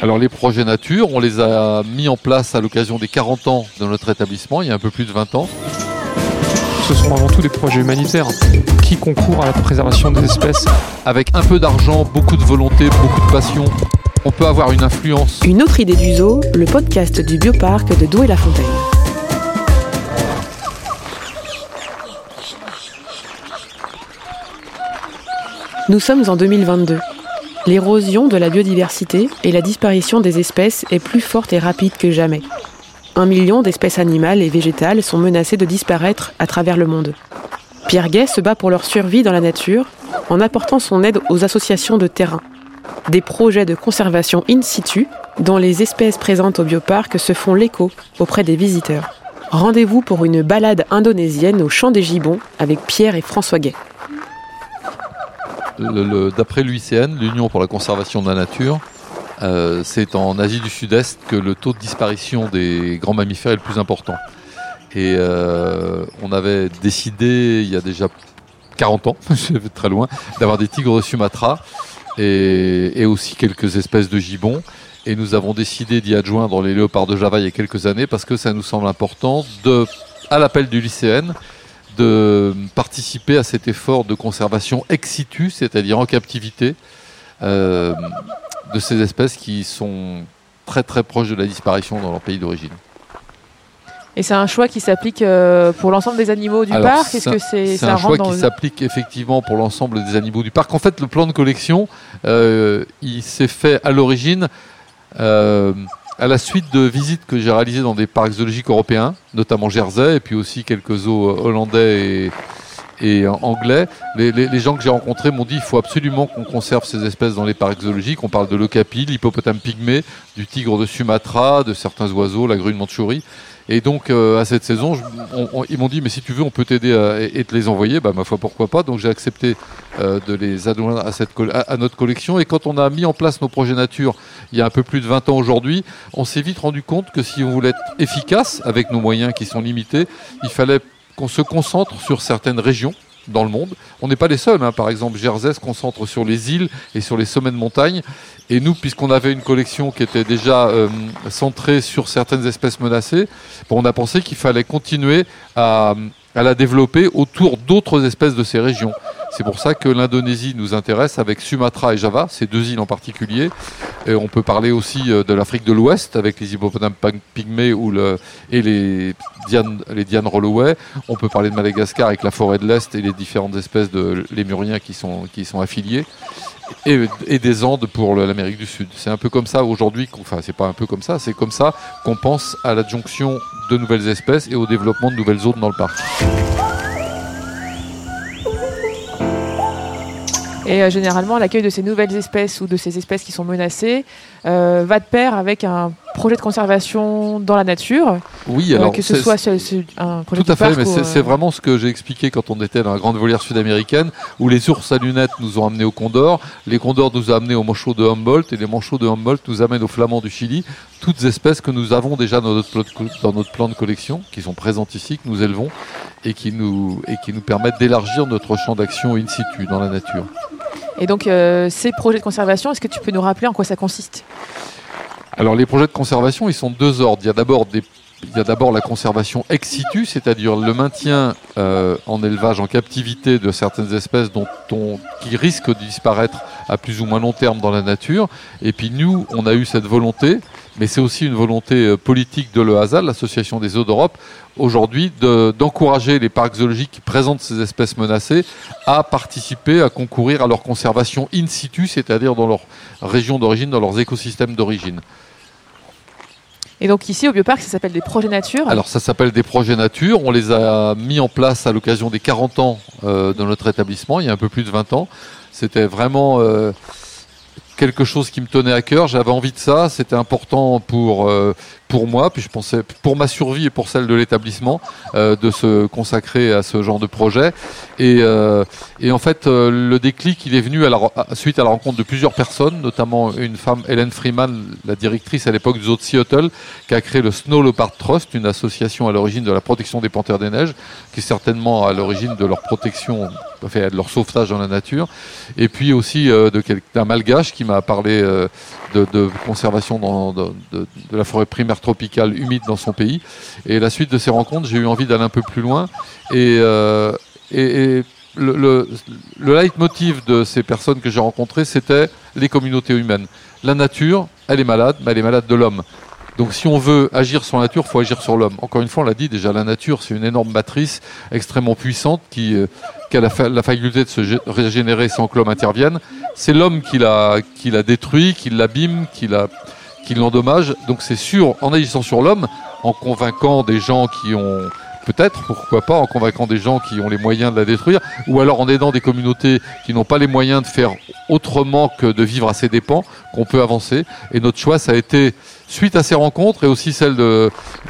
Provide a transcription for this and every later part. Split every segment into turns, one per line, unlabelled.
Alors les projets nature, on les a mis en place à l'occasion des 40 ans de notre établissement, il y a un peu plus de 20 ans.
Ce sont avant tout des projets humanitaires qui concourent à la préservation des espèces.
Avec un peu d'argent, beaucoup de volonté, beaucoup de passion, on peut avoir une influence.
Une autre idée du zoo, le podcast du bioparc de Douai-la-Fontaine. Nous sommes en 2022. L'érosion de la biodiversité et la disparition des espèces est plus forte et rapide que jamais. Un million d'espèces animales et végétales sont menacées de disparaître à travers le monde. Pierre Gay se bat pour leur survie dans la nature en apportant son aide aux associations de terrain. Des projets de conservation in situ dont les espèces présentes au bioparc se font l'écho auprès des visiteurs. Rendez-vous pour une balade indonésienne au champ des Gibbons avec Pierre et François Gay.
D'après l'UICN, l'Union pour la conservation de la nature, euh, c'est en Asie du Sud-Est que le taux de disparition des grands mammifères est le plus important. Et euh, on avait décidé, il y a déjà 40 ans, je vais très loin, d'avoir des tigres de Sumatra et, aussi quelques espèces de gibbons. Et nous avons décidé d'y adjoindre les léopards de Java il y a quelques années parce que ça nous semble important, de, à l'appel du lycéenne, de participer à cet effort de conservation ex situ, c'est-à-dire en captivité, euh, de ces espèces qui sont très très proches de la disparition dans leur pays d'origine.
Et c'est un choix qui s'applique euh, pour l'ensemble des animaux du parc?
Est-ce que c'est un choix qui s'applique effectivement pour l'ensemble des animaux du parc En fait, le plan de collection, euh, il s'est fait à l'origine à la suite de visites que j'ai réalisées dans des parcs zoologiques européens, notamment Jersey, et puis aussi quelques zoos hollandais et, anglais. Les, gens que j'ai rencontrés m'ont dit qu'il faut absolument qu'on conserve ces espèces dans les parcs zoologiques. On parle de l'ocapi, l'hippopotame pygmée, du tigre de Sumatra, de certains oiseaux, la grue de Mandchourie. Et donc euh, à cette saison, ils m'ont dit mais si tu veux on peut t'aider et te les envoyer. Bah ma foi pourquoi pas. Donc j'ai accepté euh, de les adjoindre à, notre collection. Et quand on a mis en place nos projets nature il y a un peu plus de 20 ans aujourd'hui, on s'est vite rendu compte que si on voulait être efficace avec nos moyens qui sont limités, il fallait qu'on se concentre sur certaines régions dans le monde. On n'est pas les seuls. Hein. Par exemple, Jersey se concentre sur les îles et sur les sommets de montagne. Et nous, puisqu'on avait une collection qui était déjà euh, centrée sur certaines espèces menacées, on a pensé qu'il fallait continuer à, à la développer autour d'autres espèces de ces régions. C'est pour ça que l'Indonésie nous intéresse avec Sumatra et Java, ces deux îles en particulier. On peut parler aussi euh, de l'Afrique de l'Ouest avec les hippopotames pygmées et les Diane, les Diane Holloway. On peut parler de Madagascar avec la forêt de l'Est et les différentes espèces de lémuriens qui sont, qui sont affiliés. Et, et, des Andes pour l'Amérique du Sud. C'est un peu comme ça aujourd'hui, enfin c'est pas un peu comme ça, c'est comme ça qu'on pense à l'adjonction de nouvelles espèces et au développement de nouvelles zones dans le parc.
Et euh, généralement, l'accueil de ces nouvelles espèces ou de ces espèces qui sont menacées euh, va de pair avec un projet de conservation dans la nature.
Oui, euh, alors
que ce soit un projet
tout à fait, mais c'est vraiment ce que j'ai expliqué quand on était dans la grande volière sud-américaine, où les ours à lunettes nous ont amenés au Condor, les Condors nous ont amenés aux manchots de Humboldt et les manchots de Humboldt nous amènent aux flamands du Chili. Toutes espèces que nous avons déjà dans notre, dans notre plan de collection, qui sont présentes ici, que nous élevons et qui nous, et qui nous permettent d'élargir notre champ d'action in situ dans la nature.
Et donc, euh, ces projets de conservation, est-ce que tu peux nous rappeler en quoi ça consiste?
Alors, les projets de conservation, ils sont de deux ordres. Il y a d'abord il y a d'abord la conservation ex situ, c'est-à-dire le maintien euh, en élevage, en captivité de certaines espèces dont on, qui risquent de disparaître à plus ou moins long terme dans la nature. Et puis nous, on a eu cette volonté, mais c'est aussi une volonté euh, politique de l'EASA, l'Association des eaux d'Europe, aujourd'hui d'encourager les parcs zoologiques qui présentent ces espèces menacées à participer, à concourir à leur conservation in situ, c'est-à-dire dans leur région d'origine, dans leurs écosystèmes d'origine.
Et donc ici au bioparc, ça s'appelle des projets nature.
Alors ça s'appelle des projets nature. On les a mis en place à l'occasion des 40 ans euh, de notre établissement, il y a un peu plus de 20 ans. C'était vraiment euh, quelque chose qui me tenait à cœur. J'avais envie de ça. C'était important pour euh, pour moi, puis je pensais pour ma survie et pour celle de l'établissement euh, de se consacrer à ce genre de projet. Et, euh, et en fait, le déclic, il est venu suite à la rencontre de plusieurs personnes, notamment une femme, Hélène Freeman, la directrice à l'époque du zoo de Seattle, qui a créé le Snow Leopard Trust, une association à l'origine de la protection des panthères des neiges, qui est certainement à l'origine de leur protection enfin, de leur sauvetage dans la nature. Et puis aussi d'un malgache qui m'a parlé de, conservation de, la forêt primaire tropicale humide dans son pays. Et la suite de ces rencontres, j'ai eu envie d'aller un peu plus loin. Et, le, le leitmotiv de ces personnes que j'ai rencontrées, c'était les communautés humaines. La nature, elle est malade, mais elle est malade de l'homme. Donc si on veut agir sur la nature, il faut agir sur l'homme. Encore une fois, on l'a dit déjà, la nature, c'est une énorme matrice extrêmement puissante qui, euh, a la, faculté de se régénérer sans que l'homme intervienne. C'est l'homme qui l'a, détruit, qui l'abîme, qui, l'endommage. Donc c'est sûr, en agissant sur l'homme, en convainquant des gens qui ont peut-être, pourquoi pas, en convaincant des gens qui ont les moyens de la détruire, ou alors en aidant des communautés qui n'ont pas les moyens de faire autrement que de vivre à ses dépens, qu'on peut avancer. Et notre choix, ça a été Suite à ces rencontres et aussi celle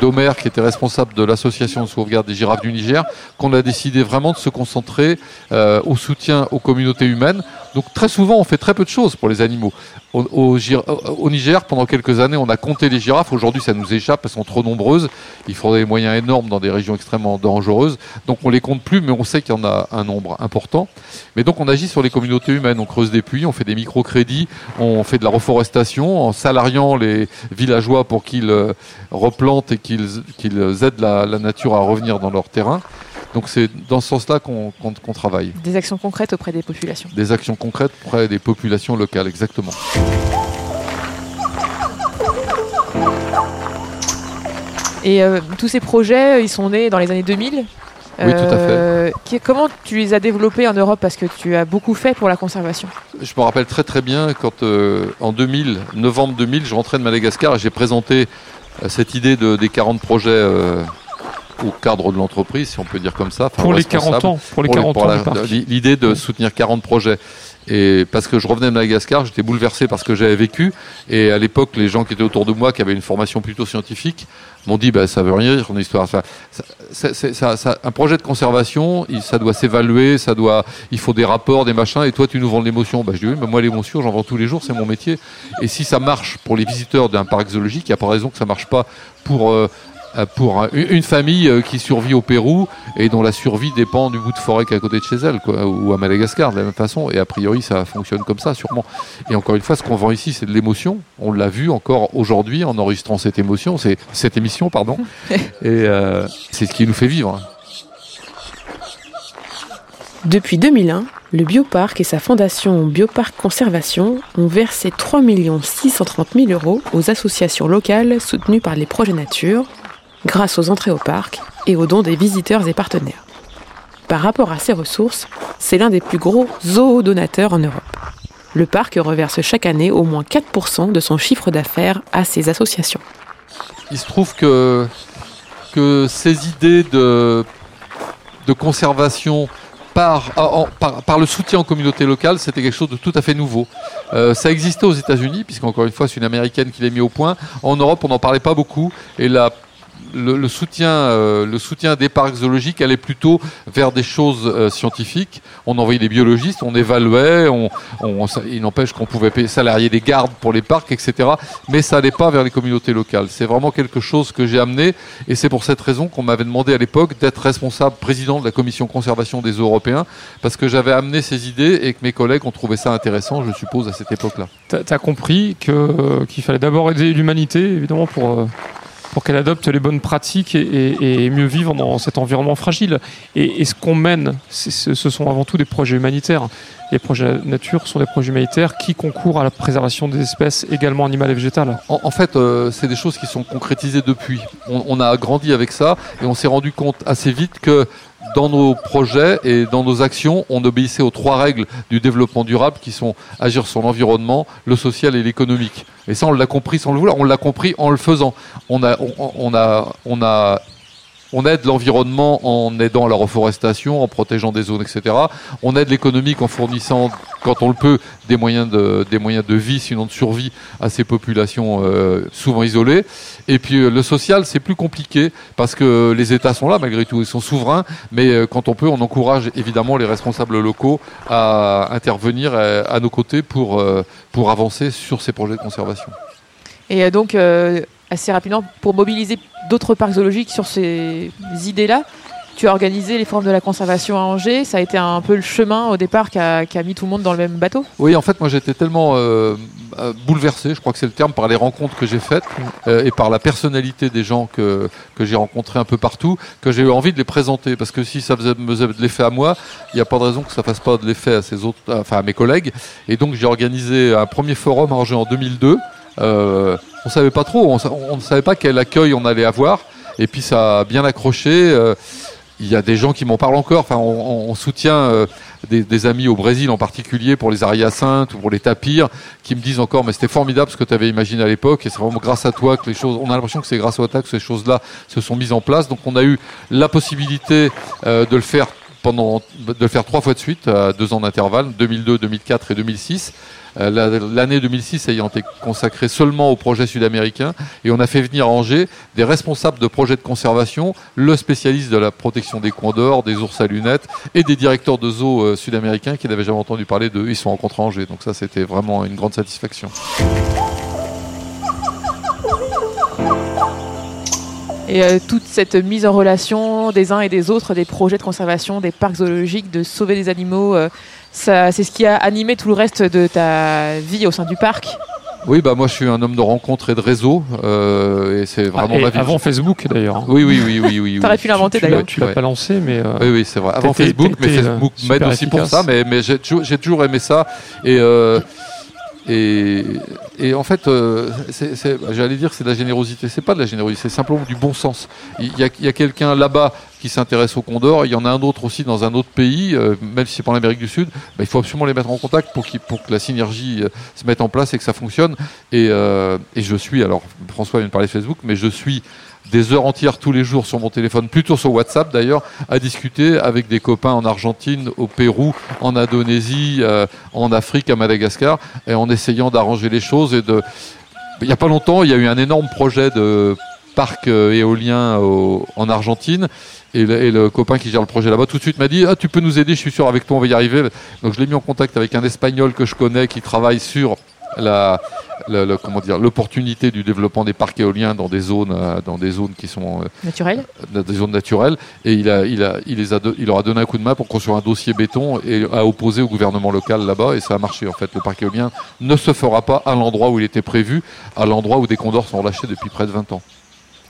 d'Omer qui était responsable de l'association de sauvegarde des girafes du Niger, qu'on a décidé vraiment de se concentrer euh, au soutien aux communautés humaines. Donc très souvent on fait très peu de choses pour les animaux. Au, Niger, pendant quelques années, on a compté les girafes. Aujourd'hui, ça nous échappe, elles sont trop nombreuses. Il faudrait des moyens énormes dans des régions extrêmement dangereuses. Donc on les compte plus, mais on sait qu'il y en a un nombre important. Mais donc on agit sur les communautés humaines. On creuse des puits, on fait des microcrédits, on fait de la reforestation en salariant les villes joie pour qu'ils euh, replantent et qu'ils aident la, nature à revenir dans leur terrain. Donc c'est dans ce sens-là qu'on travaille.
Des actions concrètes auprès des populations.
Des actions concrètes auprès des populations locales, exactement.
Et euh, tous ces projets, ils sont nés dans les années 2000
oui, tout à fait. Euh,
comment tu les as développés en Europe? Parce que tu as beaucoup fait pour la conservation.
Je me rappelle très très bien quand euh, en 2000, novembre 2000, je rentrais de Madagascar et j'ai présenté euh, cette idée de, des 40 projets au cadre de l'entreprise, si on peut dire comme ça.
Pour les 40 ans. Pour les 40 ans.
L'idée de soutenir 40 projets. Et parce que je revenais de Madagascar, j'étais bouleversé par ce que j'avais vécu. Et à l'époque, les gens qui étaient autour de moi, qui avaient une formation plutôt scientifique, m'ont dit bah, ça veut rien dire ton histoire. Ça, un projet de conservation, ça doit s'évaluer, ça doit, il faut des rapports, des machins. Et toi, tu nous vends l'émotion. Bah, je dis oui, mais moi l'émotion, j'en vends tous les jours, c'est mon métier. Et si ça marche pour les visiteurs d'un parc zoologique, il n'y a pas raison que ça marche pas pour euh, pour une famille euh, qui survit au Pérou et dont la survie dépend du bout de forêt qui est à côté de chez elle, quoi, ou à Madagascar de la même façon. Et a priori, ça fonctionne comme ça, sûrement. Et encore une fois, ce qu'on vend ici, c'est de l'émotion. On l'a vu encore aujourd'hui en enregistrant cette émotion, c'est cette émission, pardon. et euh, c'est ce qui nous fait vivre.
Depuis 2001, le Bioparc et sa fondation Bioparc Conservation ont versé 3 630 000 euros aux associations locales soutenues par les projets nature grâce aux entrées au parc et aux dons des visiteurs et partenaires. Par rapport à ses ressources, c'est l'un des plus gros zoodonateurs en Europe. Le parc reverse chaque année au moins 4% de son chiffre d'affaires à ses associations.
Il se trouve que, que ces idées de, de conservation par, par, le soutien aux communautés locales, c'était quelque chose de tout à fait nouveau. Euh, ça existait aux États-Unis, puisqu'encore une fois, c'est une américaine qui l'a mis au point. En Europe, on n'en parlait pas beaucoup. Et la le, soutien, euh, le soutien des parcs zoologiques allait plutôt vers des choses euh, scientifiques. On envoyait des biologistes, on évaluait, il n'empêche qu'on pouvait payer, des gardes pour les parcs, etc. Mais ça n'allait pas vers les communautés locales. C'est vraiment quelque chose que j'ai amené, et c'est pour cette raison qu'on m'avait demandé à l'époque d'être responsable président de la commission conservation des européens, parce que j'avais amené ces idées et que mes collègues ont trouvé ça intéressant, je suppose, à cette époque-là.
Tu as compris qu'il fallait d'abord aider l'humanité, évidemment, pour euh, pour qu'elle adopte les bonnes pratiques et, mieux vivre dans cet environnement fragile. Et, ce qu'on mène, ce sont avant tout des projets humanitaires. Les projets nature sont des projets humanitaires qui concourent à la préservation des espèces également animales et végétales.
En, fait, euh, c'est des choses qui sont concrétisées depuis. on, a grandi avec ça et on s'est rendu compte assez vite que dans nos projets et dans nos actions, on obéissait aux trois règles du développement durable qui sont agir sur l'environnement, le social et l'économique. Et ça, on l'a compris sans le vouloir, on l'a compris en le faisant. On a, on, a, on a on aide l'environnement en aidant la reforestation, en protégeant des zones, etc. On aide l'économique en fournissant, quand on le peut, des moyens de, vie, sinon de survie, à ces populations euh, souvent isolées. Et puis euh, le social, c'est plus compliqué parce que les États sont là malgré tout, ils sont souverains, mais euh, quand on peut, on encourage évidemment les responsables locaux à intervenir à, nos côtés pour, pour avancer sur ces projets de conservation.
Et donc, assez rapidement, pour mobiliser d'autres parcs zoologiques sur ces idées-là, tu as organisé les formes de la conservation à Angers. Ça a été un peu le chemin au départ qui a, mis tout le monde dans le même bateau
Oui, en fait, moi j'étais tellement euh, euh, bouleversé, je crois que c'est le terme, par les rencontres que j'ai faites euh, et par la personnalité des gens que, que j'ai rencontrés un peu partout, que j'ai eu envie de les présenter. Parce que si ça faisait, me faisait de l'effet à moi, il n'y a pas de raison que ça fasse pas de l'effet à, ses autres, enfin, à mes collègues. Et donc j'ai organisé un premier forum à Angers en 2002. On ne savait pas trop, on ne savait pas quel accueil on allait avoir. Et puis ça a bien accroché il y a des gens qui m'en parlent encore. On, soutient euh, des, amis au Brésil en particulier pour les ariacintes ou pour les tapirs qui me disent encore, mais c'était formidable ce que tu avais imaginé à l'époque et c'est vraiment grâce à toi que les choses, on a l'impression que c'est grâce à toi que ces choses-là se sont mises en place. Donc on a eu la possibilité euh, de le faire pendant, de le faire trois fois de suite à deux ans d'intervalle, 2002, 2004 et 2006. Euh, l'année 2006 ayant été consacrée seulement au projet sud-américain. Et on a fait venir à Angers des responsables de projets de conservation, le spécialiste de la protection des condors, des ours à lunettes et des directeurs de zoos euh, sud-américains qui n'avaient jamais entendu parler d'eux. Ils sont rencontrés à Angers. Donc ça, c'était vraiment une grande satisfaction.
Et euh, toute cette mise en relation des uns et des autres, des projets de conservation, des parcs zoologiques, de sauver des animaux, c'est ce qui a animé tout le reste de ta vie au sein du parc.
Oui, bah moi je suis un homme de rencontres et de réseau, euh, et c'est ah, vraiment ma vie.
Avant Facebook d'ailleurs.
Oui, oui, oui, oui, oui.
T'aurais pu l'inventer d'ailleurs.
Tu l'as pas lancé, mais. Euh,
oui, oui, c'est vrai. Avant Facebook, mais Facebook euh, m'aide aussi pour ça, mais, mais j'ai toujours, aimé ça, et et, en fait, euh, j'allais dire c'est de la générosité. C'est pas de la générosité, c'est simplement du bon sens. Il y a, quelqu'un là-bas qui s'intéresse au condor. Il y en a un autre aussi dans un autre pays, euh, même si c'est pas en Amérique du Sud. Bah, il faut absolument les mettre en contact pour, pour que la synergie euh, se mette en place et que ça fonctionne. Et, et je suis, alors François vient de parler de Facebook, mais je suis des heures entières tous les jours sur mon téléphone, plutôt sur WhatsApp d'ailleurs, à discuter avec des copains en Argentine, au Pérou, en Indonésie, euh, en Afrique, à Madagascar, et en essayant d'arranger les choses. Et. Il n'y a pas longtemps, il y a eu un énorme projet de parc euh, éolien en Argentine. Et le, copain qui gère le projet là-bas tout de suite m'a dit ah tu peux nous aider je suis sûr avec toi on va y arriver donc je l'ai mis en contact avec un espagnol que je connais qui travaille sur la, comment dire l'opportunité du développement des parcs éoliens dans des zones euh, dans des zones qui sont
euh, naturelles.
des zones naturelles. Et il a il a il les a il leur a donné un coup de main pour construire un dossier béton et a opposé au gouvernement local là-bas. Et ça a marché en fait. Le parc éolien ne se fera pas à l'endroit où il était prévu à l'endroit où des condors sont lâchés depuis près de 20 ans.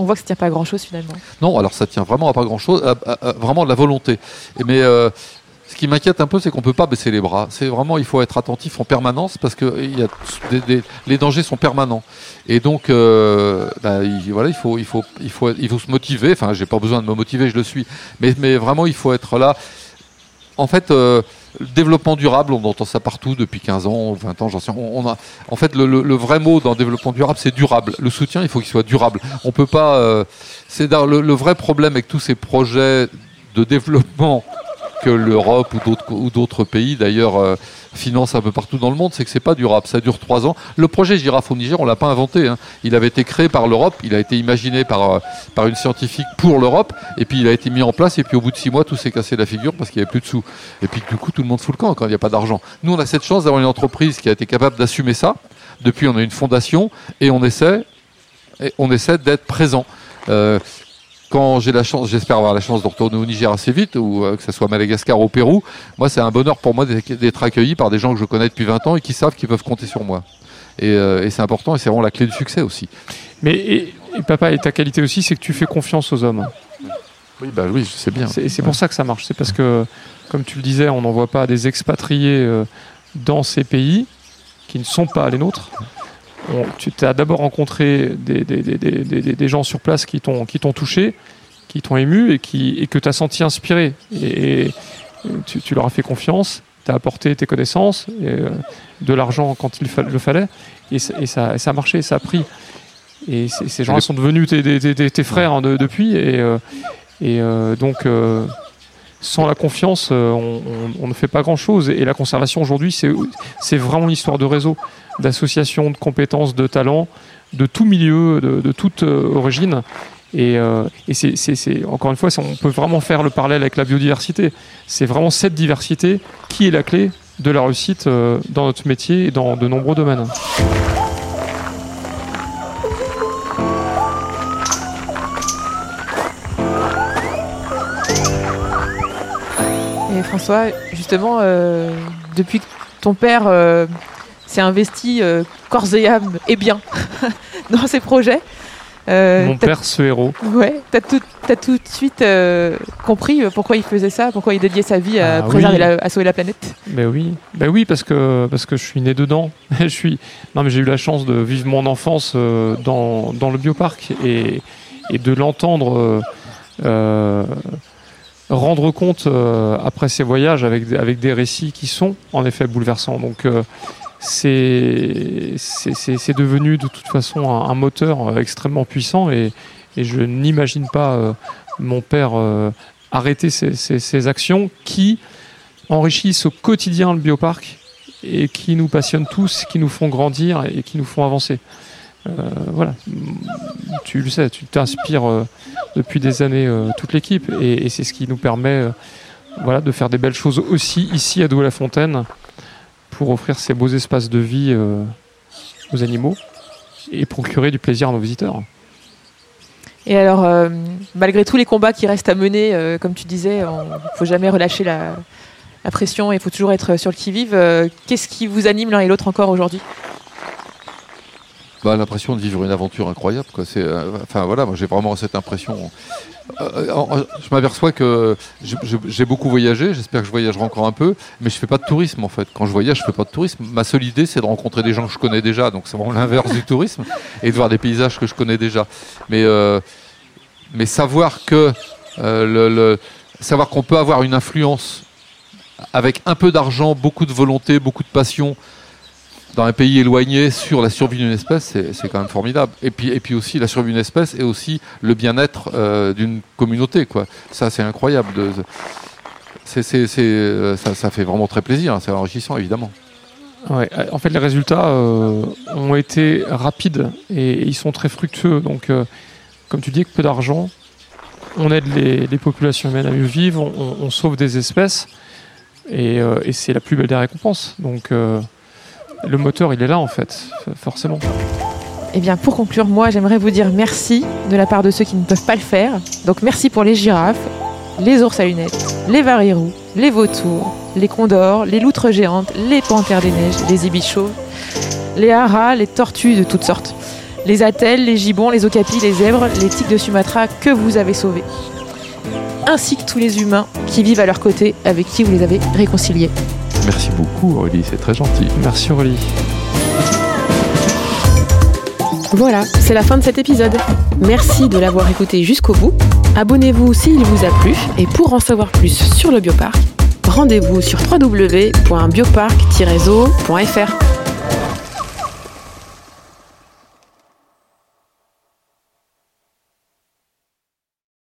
On voit que ça tient pas à grand chose finalement.
Non, alors ça tient vraiment à pas grand chose, vraiment de la volonté. mais euh, ce qui m'inquiète un peu, c'est qu'on peut pas baisser les bras. C'est vraiment, il faut être attentif en permanence parce que les dangers sont permanents. Et donc, euh, bah, il, voilà, il faut, il faut, il faut, il faut se motiver. Enfin, j'ai pas besoin de me motiver, je le suis. Mais, vraiment, il faut être là. En fait, euh, le développement durable, on entend ça partout depuis 15 ans, 20 ans, j'en sais. On, a, en fait, le, vrai mot dans le développement durable, c'est durable. Le soutien, il faut qu'il soit durable. On peut pas. Euh, c'est le vrai problème avec tous ces projets de développement que l'Europe ou d'autres pays d'ailleurs euh, financent un peu partout dans le monde, c'est que c'est pas durable. Ça dure trois ans. Le projet Girafe au Niger, on l'a pas inventé. Hein. Il avait été créé par l'Europe, il a été imaginé par, euh, par une scientifique pour l'Europe, et puis il a été mis en place, et puis au bout de six mois, tout s'est cassé la figure parce qu'il n'y avait plus de sous. Et puis du coup, tout le monde fout le camp quand il n'y a pas d'argent. Nous, on a cette chance d'avoir une entreprise qui a été capable d'assumer ça. Depuis, on a une fondation, et on essaie, essaie d'être présent. Euh, quand j'ai la chance, j'espère avoir la chance de retourner au Niger assez vite, ou euh, que ce soit Madagascar ou au Pérou, moi c'est un bonheur pour moi d'être accueilli par des gens que je connais depuis 20 ans et qui savent qu'ils peuvent compter sur moi. Euh, et, c'est important et c'est vraiment la clé du succès aussi.
Mais et, papa, et ta qualité aussi, c'est que tu fais confiance aux hommes.
Oui, bah oui, c'est bien.
C'est pour ça que ça marche. C'est parce que, comme tu le disais, on n'envoie pas des expatriés euh, dans ces pays qui ne sont pas les nôtres tu as d'abord rencontré des, gens sur place qui t'ont touché, qui t'ont ému et, qui, et que tu as senti inspiré. Et, tu, leur as fait confiance, tu as apporté tes connaissances, euh, de l'argent quand il le fallait, et, ça, ça, a marché, ça a pris. Et ces gens-là sont devenus tes, frères hein, depuis, et, euh, et euh, donc sans la confiance, on, ne fait pas grand-chose. Et la conservation aujourd'hui, c'est vraiment une histoire de réseau d'associations, de compétences, de talents, de tout milieu, de, toute euh, origine. Et, euh, c'est, encore une fois, on peut vraiment faire le parallèle avec la biodiversité. C'est vraiment cette diversité qui est la clé de la réussite euh, dans notre métier et dans de nombreux domaines.
François, justement, euh, depuis que ton père euh, s'est investi corps et âme et bien dans ces projets,
Mon père, ce héros.
Ouais, t'as tout, as tout de suite compris pourquoi il faisait ça, pourquoi il dédiait sa vie à ah préserver, à sauver la planète.
Ben oui, ben oui, parce que parce que je suis né dedans. je suis, non mais j'ai eu la chance de vivre mon enfance dans, dans le bioparc et, et de l'entendre rendre compte euh, après ces voyages avec, avec des récits qui sont en effet bouleversants. Donc euh, c'est devenu de toute façon un, moteur euh, extrêmement puissant et, et je n'imagine pas mon père arrêter ces, ces, actions qui enrichissent au quotidien le bioparc et qui nous passionnent tous, qui nous font grandir et qui nous font avancer. Voilà, tu le sais, tu t'inspires depuis des années euh, toute l'équipe et, c'est ce qui nous permet euh, voilà, de faire des belles choses aussi ici à Douai-la-Fontaine pour offrir ces beaux espaces de vie euh, aux animaux et procurer du plaisir à nos visiteurs.
Et alors, malgré tous les combats qui restent à mener, comme tu disais, il ne faut jamais relâcher la, pression et il faut toujours être sur le qui-vive. Qu'est-ce qui vous anime l'un et l'autre encore aujourd'hui?
Bah, l'impression de vivre une aventure incroyable. Euh, enfin voilà, j'ai vraiment cette impression. Euh, euh, je m'aperçois que j'ai beaucoup voyagé, j'espère que je voyagerai encore un peu, mais je fais pas de tourisme en fait. Quand je voyage, je fais pas de tourisme. Ma seule idée, c'est de rencontrer des gens que je connais déjà, donc c'est vraiment l'inverse du tourisme, et de voir des paysages que je connais déjà. Mais, mais savoir que savoir qu'on peut avoir une influence avec un peu d'argent, beaucoup de volonté, beaucoup de passion, dans un pays éloigné sur la survie d'une espèce, c'est quand même formidable. Et puis, et puis aussi la survie d'une espèce et aussi le bien-être euh, d'une communauté. Quoi. Ça, c'est incroyable. De, euh, ça, fait vraiment très plaisir. Hein. c'est enrichissant, évidemment.
Ouais, en fait, les résultats euh, ont été rapides et, ils sont très fructueux. Donc, comme tu dis, avec peu d'argent, on aide les, populations humaines à mieux vivre, on, sauve des espèces et, et c'est la plus belle des récompenses. Donc, le moteur, il est là en fait, forcément.
Eh bien, pour conclure, moi, j'aimerais vous dire merci de la part de ceux qui ne peuvent pas le faire. Donc, merci pour les girafes, les ours à lunettes, les varirous, les vautours, les condors, les loutres géantes, les panthères des neiges, les ibichauves, les haras, les tortues de toutes sortes, les attelles, les gibbons, les okapis, les zèbres, les tiques de Sumatra que vous avez sauvés, ainsi que tous les humains qui vivent à leur côté avec qui vous les avez réconciliés.
Merci beaucoup Aurélie, c'est très gentil.
Merci Aurélie.
Voilà, c'est la fin de cet épisode. Merci de l'avoir écouté jusqu'au bout. Abonnez-vous s'il vous a plu et pour en savoir plus sur le bioparc, rendez-vous sur www.bioparc-zoo.fr.